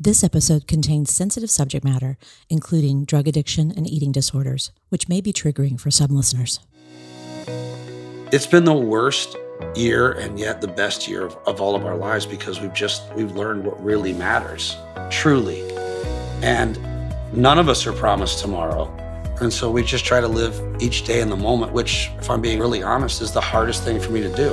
This episode contains sensitive subject matter, including drug addiction and eating disorders, which may be triggering for some listeners. It's been the worst year and yet the best year of, of all of our lives because we've just we've learned what really matters truly. And none of us are promised tomorrow. And so we just try to live each day in the moment which if i'm being really honest is the hardest thing for me to do.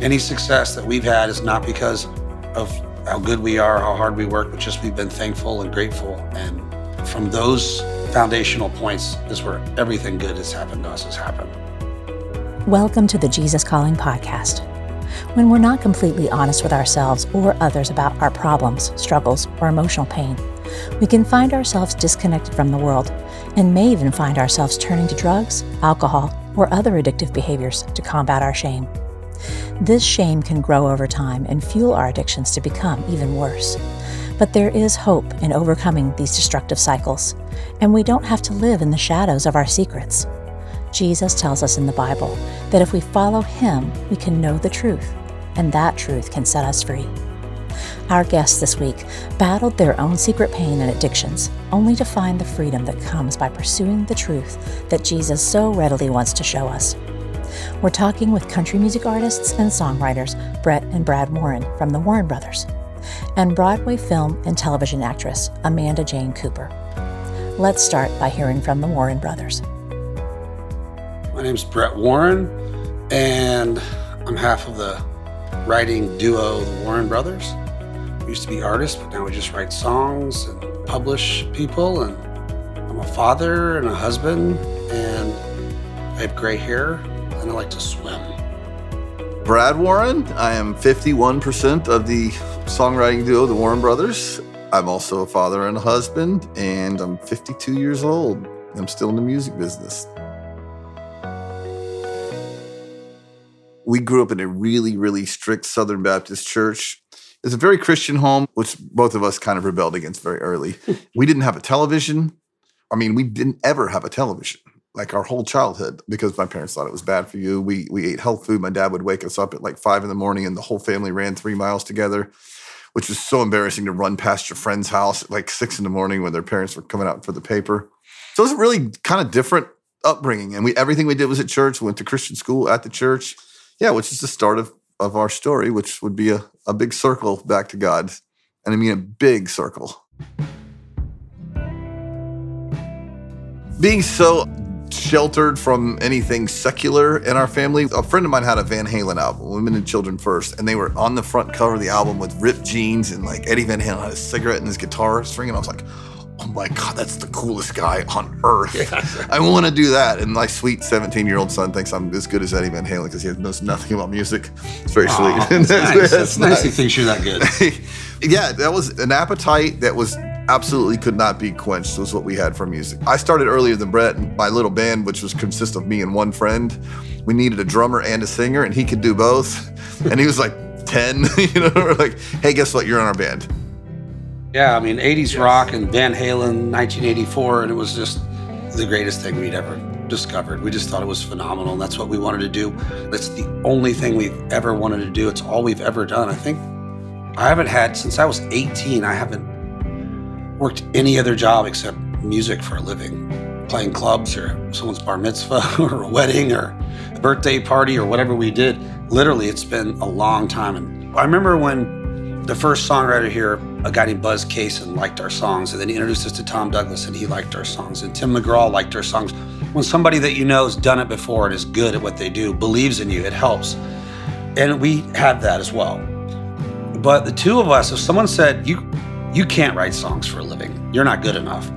Any success that we've had is not because of how good we are how hard we work but just we've been thankful and grateful and from those foundational points is where everything good has happened to us has happened Welcome to the Jesus Calling Podcast. When we're not completely honest with ourselves or others about our problems, struggles, or emotional pain, we can find ourselves disconnected from the world and may even find ourselves turning to drugs, alcohol, or other addictive behaviors to combat our shame. This shame can grow over time and fuel our addictions to become even worse. But there is hope in overcoming these destructive cycles, and we don't have to live in the shadows of our secrets. Jesus tells us in the Bible that if we follow Him, we can know the truth, and that truth can set us free. Our guests this week battled their own secret pain and addictions, only to find the freedom that comes by pursuing the truth that Jesus so readily wants to show us. We're talking with country music artists and songwriters Brett and Brad Warren from the Warren Brothers, and Broadway film and television actress Amanda Jane Cooper. Let's start by hearing from the Warren Brothers. My name's Brett Warren, and I'm half of the writing duo, the Warren Brothers. We used to be artists, but now we just write songs and publish people. And I'm a father and a husband, and I have gray hair, and I like to swim. Brad Warren. I am 51% of the songwriting duo, the Warren Brothers. I'm also a father and a husband, and I'm 52 years old. I'm still in the music business. we grew up in a really, really strict Southern Baptist church. It's a very Christian home, which both of us kind of rebelled against very early. we didn't have a television. I mean, we didn't ever have a television like our whole childhood because my parents thought it was bad for you. We we ate health food. My dad would wake us up at like five in the morning, and the whole family ran three miles together, which was so embarrassing to run past your friend's house at like six in the morning when their parents were coming out for the paper. So it was really kind of different upbringing, and we everything we did was at church. We went to Christian school at the church yeah, which is the start of, of our story, which would be a, a big circle back to God. And I mean a big circle. Being so sheltered from anything secular in our family. A friend of mine had a Van Halen album, Women and Children First, and they were on the front cover of the album with ripped jeans and like Eddie Van Halen had a cigarette and his guitar string. And I was like, oh my God, that's the coolest guy on earth. Yeah, I want to do that. And my sweet 17 year old son thinks I'm as good as Eddie Van Halen because he knows nothing about music. It's very Aww, sweet. That's, nice. that's, that's nice. nice. He thinks you're that good. yeah, that was an appetite that was absolutely could not be quenched was what we had for music. I started earlier than Brett. My little band, which was consist of me and one friend, we needed a drummer and a singer, and he could do both. And he was like 10, you know, we're like, hey, guess what? You're on our band. Yeah, I mean, 80s yes. rock and Van Halen, 1984, and it was just the greatest thing we'd ever discovered. We just thought it was phenomenal, and that's what we wanted to do. That's the only thing we've ever wanted to do. It's all we've ever done. I think I haven't had, since I was 18, I haven't worked any other job except music for a living. Playing clubs or someone's bar mitzvah or a wedding or a birthday party or whatever we did. Literally, it's been a long time. And I remember when the first songwriter here, a guy named Buzz Cason, liked our songs, and then he introduced us to Tom Douglas, and he liked our songs, and Tim McGraw liked our songs. When somebody that you know has done it before and is good at what they do, believes in you, it helps. And we had that as well. But the two of us, if someone said, "You, you can't write songs for a living. You're not good enough,"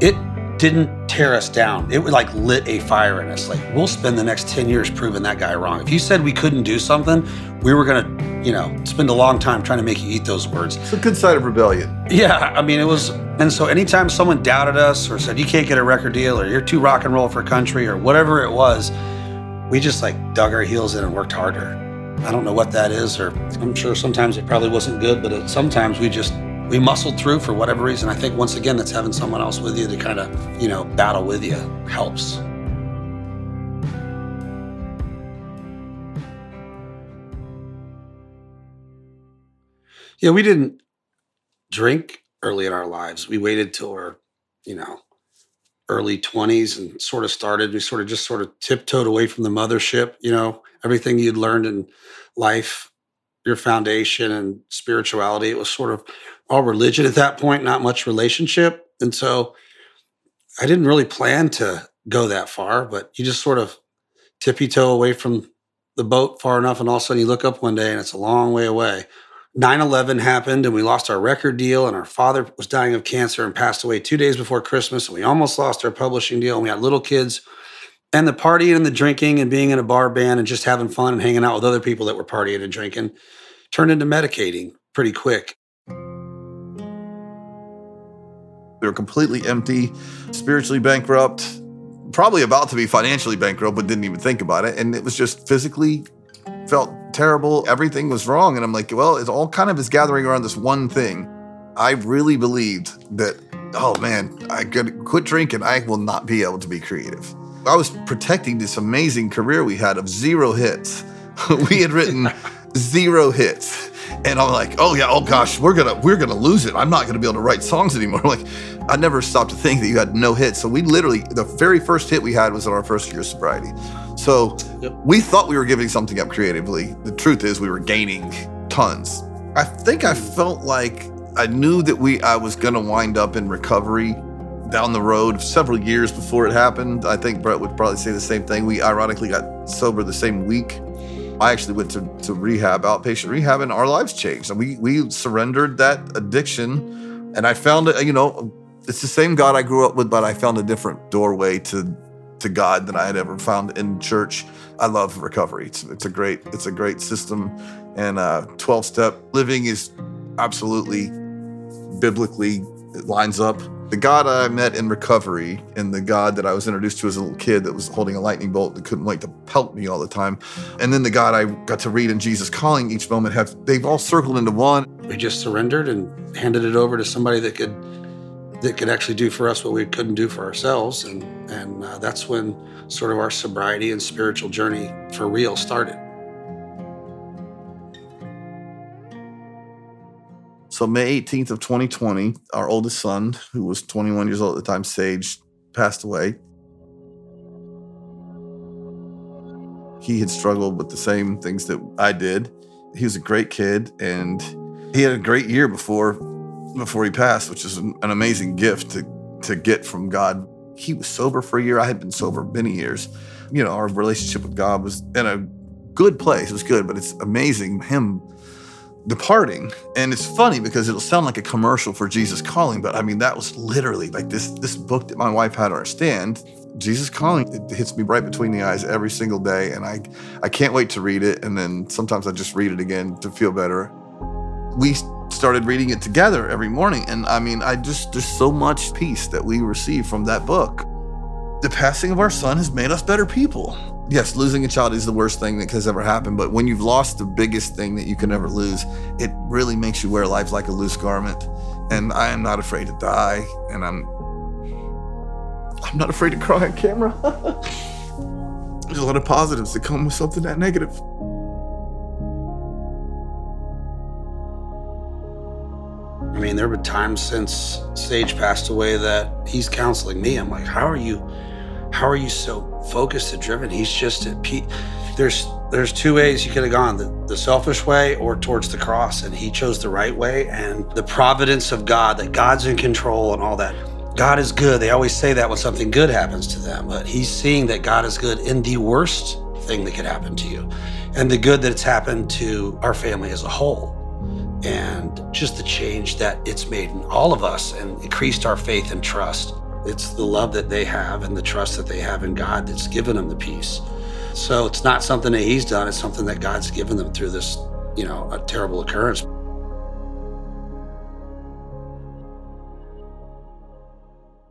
it didn't tear us down. It would like lit a fire in us. Like we'll spend the next 10 years proving that guy wrong. If you said we couldn't do something, we were gonna, you know, spend a long time trying to make you eat those words. It's a good side of rebellion. Yeah, I mean it was and so anytime someone doubted us or said you can't get a record deal or you're too rock and roll for country or whatever it was, we just like dug our heels in and worked harder. I don't know what that is, or I'm sure sometimes it probably wasn't good, but it, sometimes we just we muscled through for whatever reason. I think once again, that's having someone else with you to kind of, you know, battle with you helps. Yeah, we didn't drink early in our lives. We waited till we're, you know, early 20s and sort of started. We sort of just sort of tiptoed away from the mothership, you know, everything you'd learned in life, your foundation and spirituality. It was sort of all religion at that point, not much relationship. And so I didn't really plan to go that far, but you just sort of tippy toe away from the boat far enough. And all of a sudden you look up one day and it's a long way away. 9 11 happened and we lost our record deal, and our father was dying of cancer and passed away two days before Christmas. And we almost lost our publishing deal, and we had little kids. And the partying and the drinking and being in a bar band and just having fun and hanging out with other people that were partying and drinking turned into medicating pretty quick. We were completely empty, spiritually bankrupt, probably about to be financially bankrupt, but didn't even think about it. And it was just physically felt terrible. Everything was wrong. And I'm like, well, it all kind of is gathering around this one thing. I really believed that, oh man, I could quit drinking. I will not be able to be creative. I was protecting this amazing career we had of zero hits. we had written zero hits. And I'm like, oh yeah, oh gosh, we're gonna we're gonna lose it. I'm not gonna be able to write songs anymore. like, I never stopped to think that you had no hits. So we literally, the very first hit we had was in our first year of sobriety. So yep. we thought we were giving something up creatively. The truth is, we were gaining tons. I think I felt like I knew that we I was going to wind up in recovery down the road several years before it happened. I think Brett would probably say the same thing. We ironically got sober the same week. I actually went to, to rehab, outpatient rehab, and our lives changed. And we we surrendered that addiction. And I found it, you know, it's the same God I grew up with, but I found a different doorway to to God than I had ever found in church. I love recovery. It's, it's a great it's a great system, and uh, twelve step living is absolutely biblically lines up. The God I met in recovery and the God that I was introduced to as a little kid that was holding a lightning bolt that couldn't wait to pelt me all the time, and then the God I got to read in Jesus Calling each moment have they've all circled into one. We just surrendered and handed it over to somebody that could that could actually do for us what we couldn't do for ourselves. And, and uh, that's when sort of our sobriety and spiritual journey for real started. So, May 18th of 2020, our oldest son, who was 21 years old at the time, Sage, passed away. He had struggled with the same things that I did. He was a great kid and he had a great year before before he passed, which is an, amazing gift to, to get from God. He was sober for a year. I had been sober many years. You know, our relationship with God was in a good place. It was good, but it's amazing him departing. And it's funny because it'll sound like a commercial for Jesus Calling, but I mean that was literally like this this book that my wife had on her stand. Jesus Calling it hits me right between the eyes every single day, and I I can't wait to read it. And then sometimes I just read it again to feel better. We started reading it together every morning. And I mean, I just, there's so much peace that we receive from that book. The passing of our son has made us better people. Yes, losing a child is the worst thing that has ever happened, but when you've lost the biggest thing that you can ever lose, it really makes you wear life like a loose garment. And I am not afraid to die, and I'm I'm not afraid to cry on camera. There's a lot of positives that come with something that negative. I mean, there have been times since Sage passed away that he's counseling me. I'm like, how are you, how are you so focused and driven? He's just at peak. There's there's two ways you could have gone: the, the selfish way or towards the cross. And he chose the right way. And the providence of God, that God's in control and all that. God is good. They always say that when something good happens to them, but he's seeing that God is good in the worst thing that could happen to you, and the good that's happened to our family as a whole and just the change that it's made in all of us and increased our faith and trust. It's the love that they have and the trust that they have in God that's given them the peace. So it's not something that he's done, it's something that God's given them through this, you know, a terrible occurrence.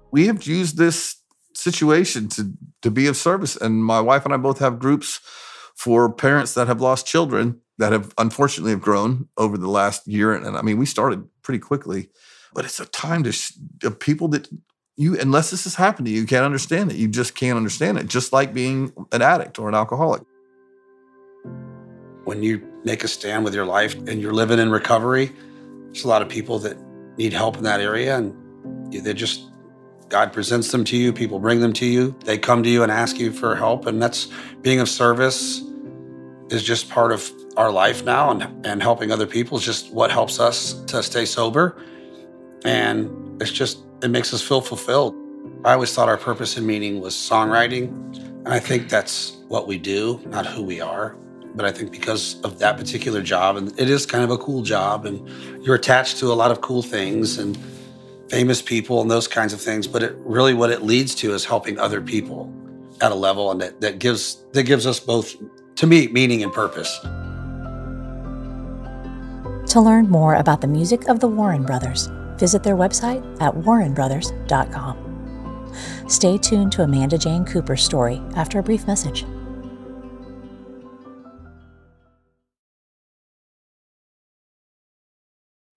We have used this situation to to be of service and my wife and I both have groups for parents that have lost children that have unfortunately have grown over the last year. And I mean, we started pretty quickly, but it's a time to sh- people that you, unless this has happened to you, you can't understand it. You just can't understand it. Just like being an addict or an alcoholic. When you make a stand with your life and you're living in recovery, there's a lot of people that need help in that area and they just God presents them to you, people bring them to you. They come to you and ask you for help and that's being of service is just part of our life now and and helping other people is just what helps us to stay sober and it's just it makes us feel fulfilled. I always thought our purpose and meaning was songwriting and I think that's what we do, not who we are but I think because of that particular job, and it is kind of a cool job, and you're attached to a lot of cool things and famous people and those kinds of things. But it really what it leads to is helping other people at a level, and that, that gives that gives us both, to me, meaning and purpose. To learn more about the music of the Warren Brothers, visit their website at warrenbrothers.com. Stay tuned to Amanda Jane Cooper's story after a brief message.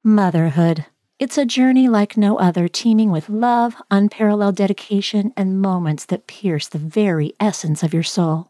Motherhood. It's a journey like no other, teeming with love, unparalleled dedication, and moments that pierce the very essence of your soul.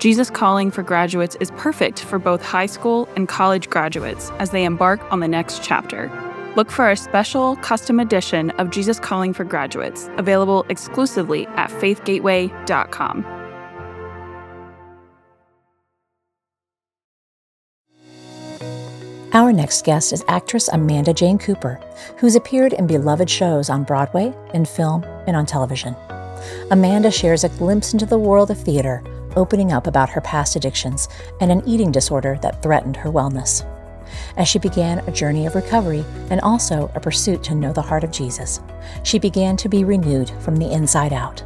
Jesus Calling for Graduates is perfect for both high school and college graduates as they embark on the next chapter. Look for our special custom edition of Jesus Calling for Graduates, available exclusively at faithgateway.com. Our next guest is actress Amanda Jane Cooper, who's appeared in beloved shows on Broadway, in film, and on television. Amanda shares a glimpse into the world of theater, opening up about her past addictions and an eating disorder that threatened her wellness. As she began a journey of recovery and also a pursuit to know the heart of Jesus, she began to be renewed from the inside out.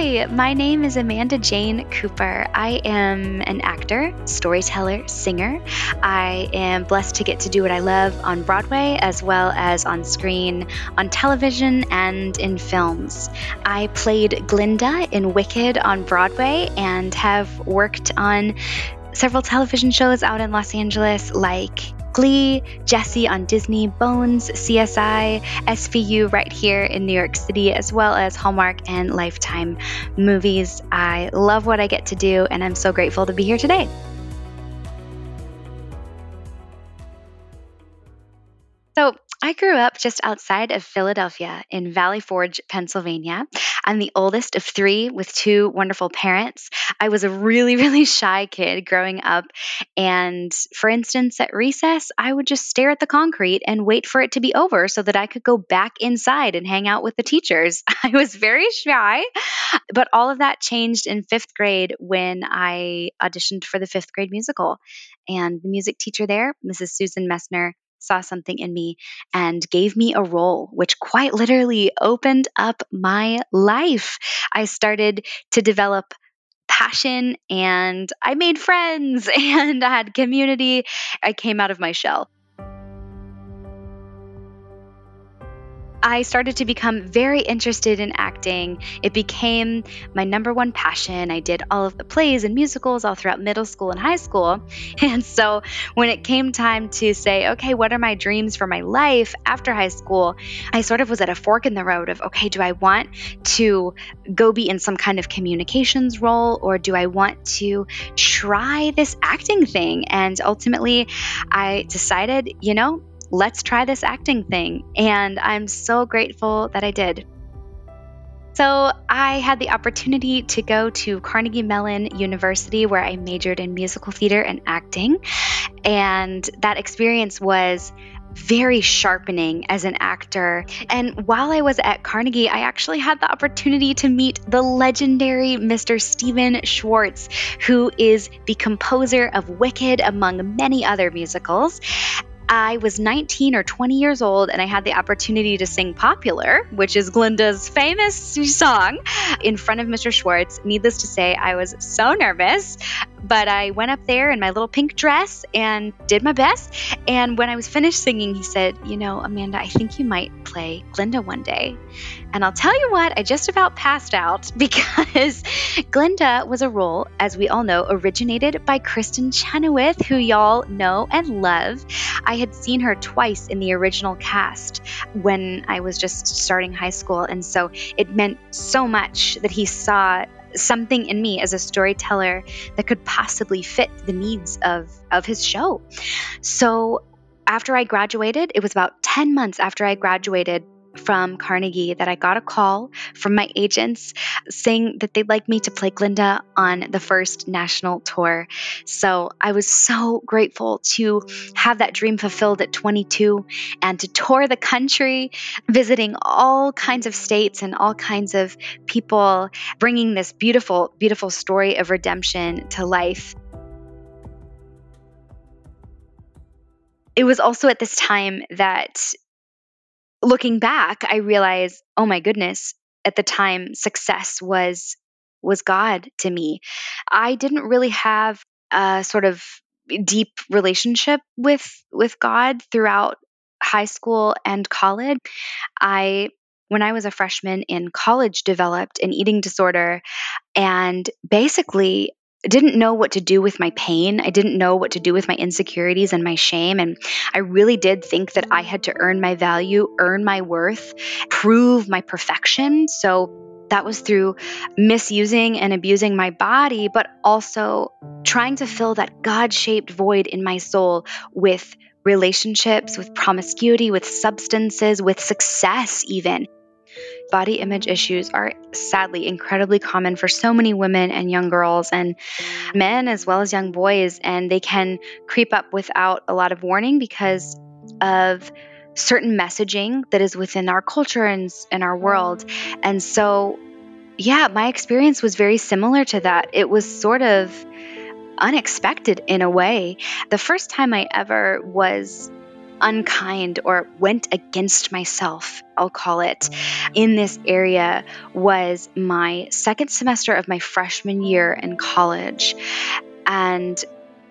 Hi, my name is Amanda Jane Cooper. I am an actor, storyteller, singer. I am blessed to get to do what I love on Broadway as well as on screen, on television, and in films. I played Glinda in Wicked on Broadway and have worked on several television shows out in Los Angeles like Glee, Jessie on Disney, Bones, CSI, SVU right here in New York City, as well as Hallmark and Lifetime movies. I love what I get to do, and I'm so grateful to be here today. So, I grew up just outside of Philadelphia in Valley Forge, Pennsylvania. I'm the oldest of three with two wonderful parents. I was a really, really shy kid growing up. And for instance, at recess, I would just stare at the concrete and wait for it to be over so that I could go back inside and hang out with the teachers. I was very shy, but all of that changed in fifth grade when I auditioned for the fifth grade musical. And the music teacher there, Mrs. Susan Messner, saw something in me and gave me a role, which quite literally opened up my life. I started to develop passion and I made friends and I had community. I came out of my shell. I started to become very interested in acting. It became my number one passion. I did all of the plays and musicals all throughout middle school and high school. And so when it came time to say, okay, what are my dreams for my life after high school, I sort of was at a fork in the road of, okay, do I want to go be in some kind of communications role or do I want to try this acting thing? And ultimately, I decided, you know, let's try this acting thing. And I'm so grateful that I did. So, I had the opportunity to go to Carnegie Mellon University where I majored in musical theater and acting. And that experience was very sharpening as an actor. And while I was at Carnegie, I actually had the opportunity to meet the legendary Mr. Stephen Schwartz, who is the composer of Wicked, among many other musicals. I was 19 or 20 years old and I had the opportunity to sing Popular, which is Glinda's famous song, in front of Mr. Schwartz. Needless to say, I was so nervous, but I went up there in my little pink dress and did my best. And when I was finished singing, he said, You know, Amanda, I think you might play Glinda one day. And I'll tell you what, I just about passed out because Glinda was a role, as we all know, originated by Kristin Chenoweth, who y'all know and love. I had seen her twice in the original cast when I was just starting high school. And so it meant so much that he saw something in me as a storyteller that could possibly fit the needs of, of his show. So after I graduated, it was about 10 months after I graduated from Carnegie that I got a call from my agents saying that they'd like me to play Glinda on the first national tour. So I was so grateful to have that dream fulfilled at 22 and to tour the country, visiting all kinds of states and all kinds of people, bringing this beautiful, beautiful story of redemption to life. It was also at this time that looking back, I realized, oh my goodness, at the time success was was God to me. I didn't really have a sort of deep relationship with with God throughout high school and college. I when I was a freshman in college developed an eating disorder and basically didn't know what to do with my pain. I didn't know what to do with my insecurities and my shame. And I really did think that I had to earn my value, earn my worth, prove my perfection. So that was through misusing and abusing my body, but also trying to fill that God shaped void in my soul with relationships, with promiscuity, with substances, with success, even. Body image issues are sadly incredibly common for so many women and young girls and men as well as young boys, and they can creep up without a lot of warning because of certain messaging that is within our culture and, and our world. And so, yeah, my experience was very similar to that. It was sort of unexpected in a way. The first time I ever was unkind or went against myself, I'll call it, in this area was my second semester of my freshman year in college. And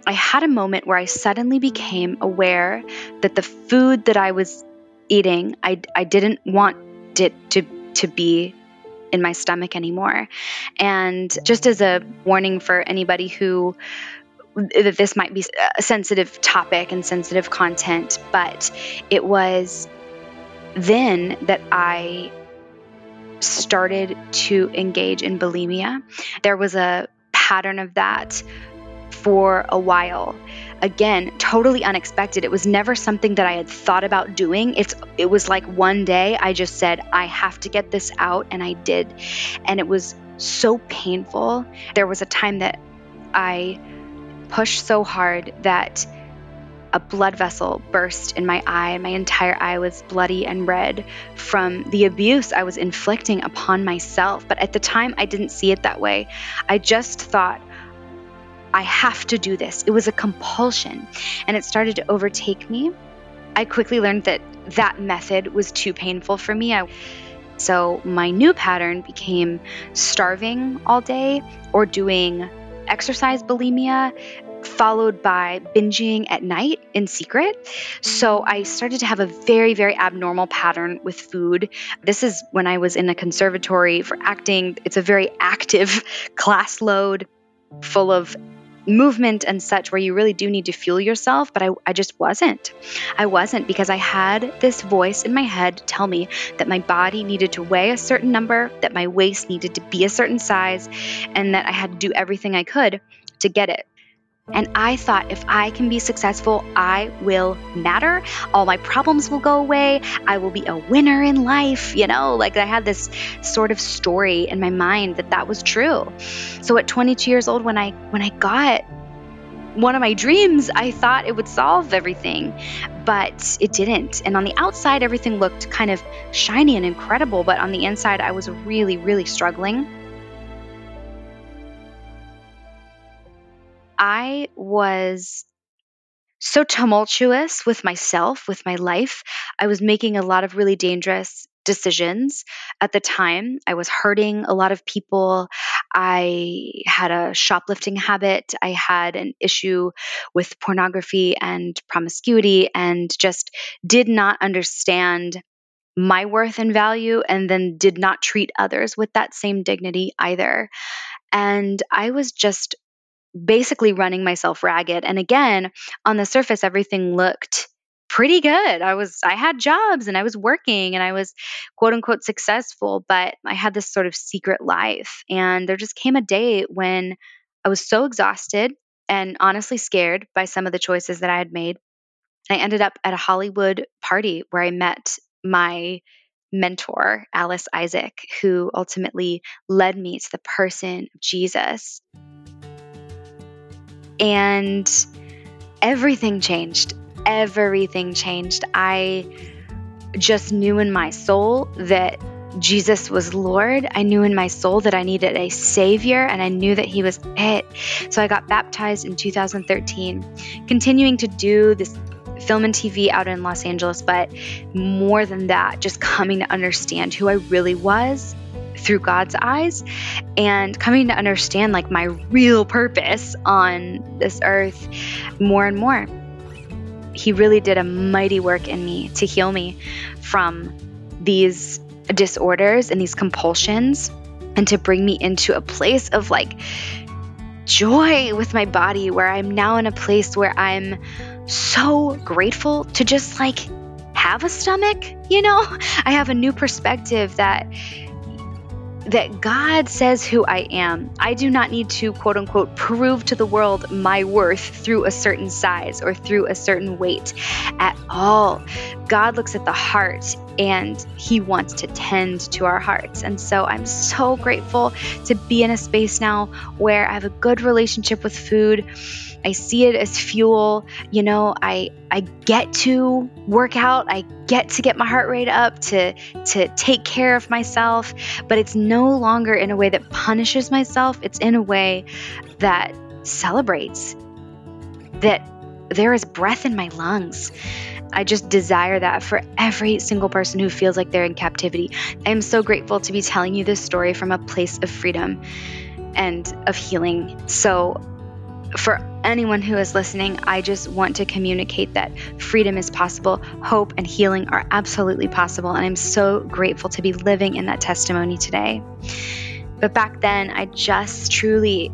I had a moment where I suddenly became aware that the food that I was eating, I, I didn't want it to, to be in my stomach anymore. And just as a warning for anybody who that this might be a sensitive topic and sensitive content, but it was then that I started to engage in bulimia. There was a pattern of that for a while. Again, totally unexpected. It was never something that I had thought about doing. It's it was like one day I just said I have to get this out and I did. And it was so painful. There was a time that I pushed so hard that a blood vessel burst in my eye. My entire eye was bloody and red from the abuse I was inflicting upon myself. But at the time, I didn't see it that way. I just thought, I have to do this. It was a compulsion, and it started to overtake me. I quickly learned that that method was too painful for me. I, so my new pattern became starving all day or doing exercise bulimia followed by binging at night in secret. So I started to have a very, very abnormal pattern with food. This is when I was in a conservatory for acting. It's a very active class load full of movement and such where you really do need to fuel yourself, but I, I just wasn't. I wasn't because I had this voice in my head tell me that my body needed to weigh a certain number, that my waist needed to be a certain size, and that I had to do everything I could to get it. And I thought if I can be successful, I will matter. All my problems will go away. I will be a winner in life. You know, like I had this sort of story in my mind that that was true. So at 22 years old, when I when I got one of my dreams, I thought it would solve everything. but it didn't. And on the outside, everything looked kind of shiny and incredible, but on the inside, I was really, really struggling. I was so tumultuous with myself, with my life. I was making a lot of really dangerous decisions at the time. I was hurting a lot of people. I had a shoplifting habit. I had an issue with pornography and promiscuity and just did not understand my worth and value and then did not treat others with that same dignity either. And I was just basically running myself ragged. And again, on the surface, everything looked pretty good. I was, I had jobs and I was working and I was quote unquote successful, but I had this sort of secret life. And there just came a day when I was so exhausted and honestly scared by some of the choices that I had made. I ended up at a Hollywood party where I met my mentor, Alice Isaac, who ultimately led me to the person of Jesus. And everything changed. Everything changed. I just knew in my soul that Jesus was Lord. I knew in my soul that I needed a Savior and I knew that He was it. So I got baptized in 2013, continuing to do this film and TV out in Los Angeles, but more than that, just coming to understand who I really was through God's eyes and coming to understand like my real purpose on this earth more and more. He really did a mighty work in me to heal me from these disorders and these compulsions and to bring me into a place of like joy with my body where I'm now in a place where I'm so grateful to just like have a stomach, you know? I have a new perspective that that God says who I am. I do not need to, quote unquote, prove to the world my worth through a certain size or through a certain weight at all. God looks at the heart and He wants to tend to our hearts. And so I'm so grateful to be in a space now where I have a good relationship with food I see it as fuel. You know, I I get to work out. I get to get my heart rate up to to take care of myself, but it's no longer in a way that punishes myself. It's in a way that celebrates that there is breath in my lungs. I just desire that for every single person who feels like they're in captivity. I am so grateful to be telling you this story from a place of freedom and of healing. So for anyone who is listening, I just want to communicate that freedom is possible, hope and healing are absolutely possible. And I'm so grateful to be living in that testimony today. But back then, I just truly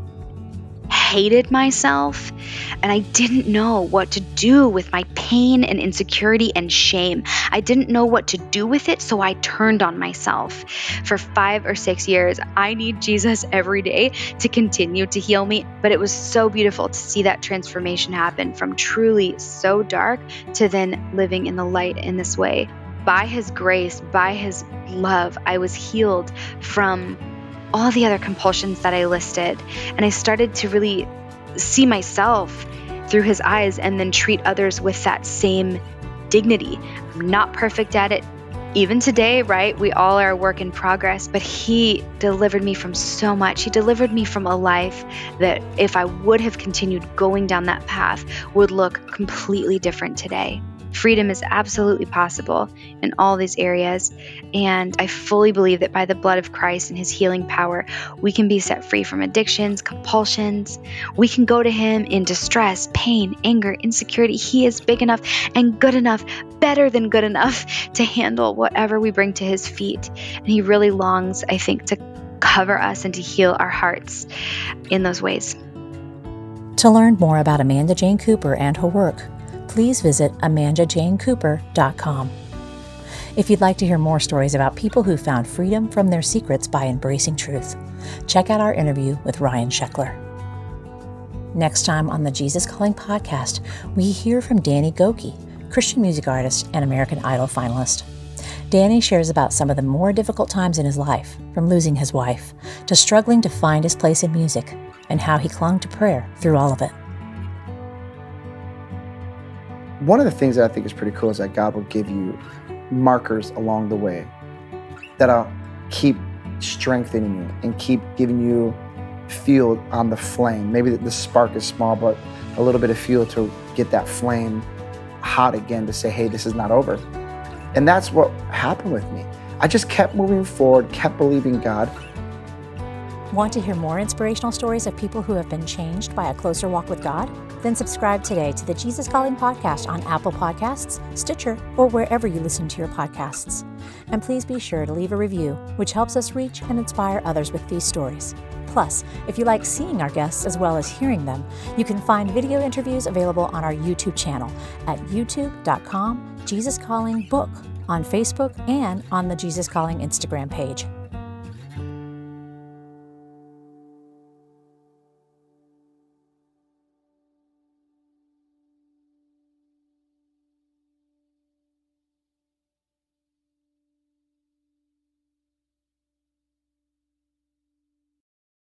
hated myself and I didn't know what to do with my pain and insecurity and shame. I didn't know what to do with it, so I turned on myself. For five or six years, I need Jesus every day to continue to heal me, but it was so beautiful to see that transformation happen from truly so dark to then living in the light in this way. By His grace, by His love, I was healed from all the other compulsions that I listed. And I started to really see myself through his eyes and then treat others with that same dignity. I'm not perfect at it. Even today, right? We all are a work in progress, but he delivered me from so much. He delivered me from a life that, if I would have continued going down that path, would look completely different today. Freedom is absolutely possible in all these areas. And I fully believe that by the blood of Christ and his healing power, we can be set free from addictions, compulsions. We can go to him in distress, pain, anger, insecurity. He is big enough and good enough, better than good enough to handle whatever we bring to his feet. And he really longs, I think, to cover us and to heal our hearts in those ways. To learn more about Amanda Jane Cooper and her work, please visit amandajanecooper.com. If you'd like to hear more stories about people who found freedom from their secrets by embracing truth, check out our interview with Ryan Sheckler. Next time on the Jesus Calling podcast, we hear from Danny Gokey, Christian music artist and American Idol finalist. Danny shares about some of the more difficult times in his life, from losing his wife to struggling to find his place in music, and how he clung to prayer through all of it. One of the things that I think is pretty cool is that God will give you markers along the way that'll keep strengthening you and keep giving you fuel on the flame. Maybe the spark is small, but a little bit of fuel to get that flame hot again to say, hey, this is not over. And that's what happened with me. I just kept moving forward, kept believing God. Want to hear more inspirational stories of people who have been changed by a closer walk with God? Then subscribe today to the Jesus Calling podcast on Apple Podcasts, Stitcher, or wherever you listen to your podcasts. And please be sure to leave a review, which helps us reach and inspire others with these stories. Plus, if you like seeing our guests as well as hearing them, you can find video interviews available on our YouTube channel at youtube.com Jesus Calling Book on Facebook and on the Jesus Calling Instagram page.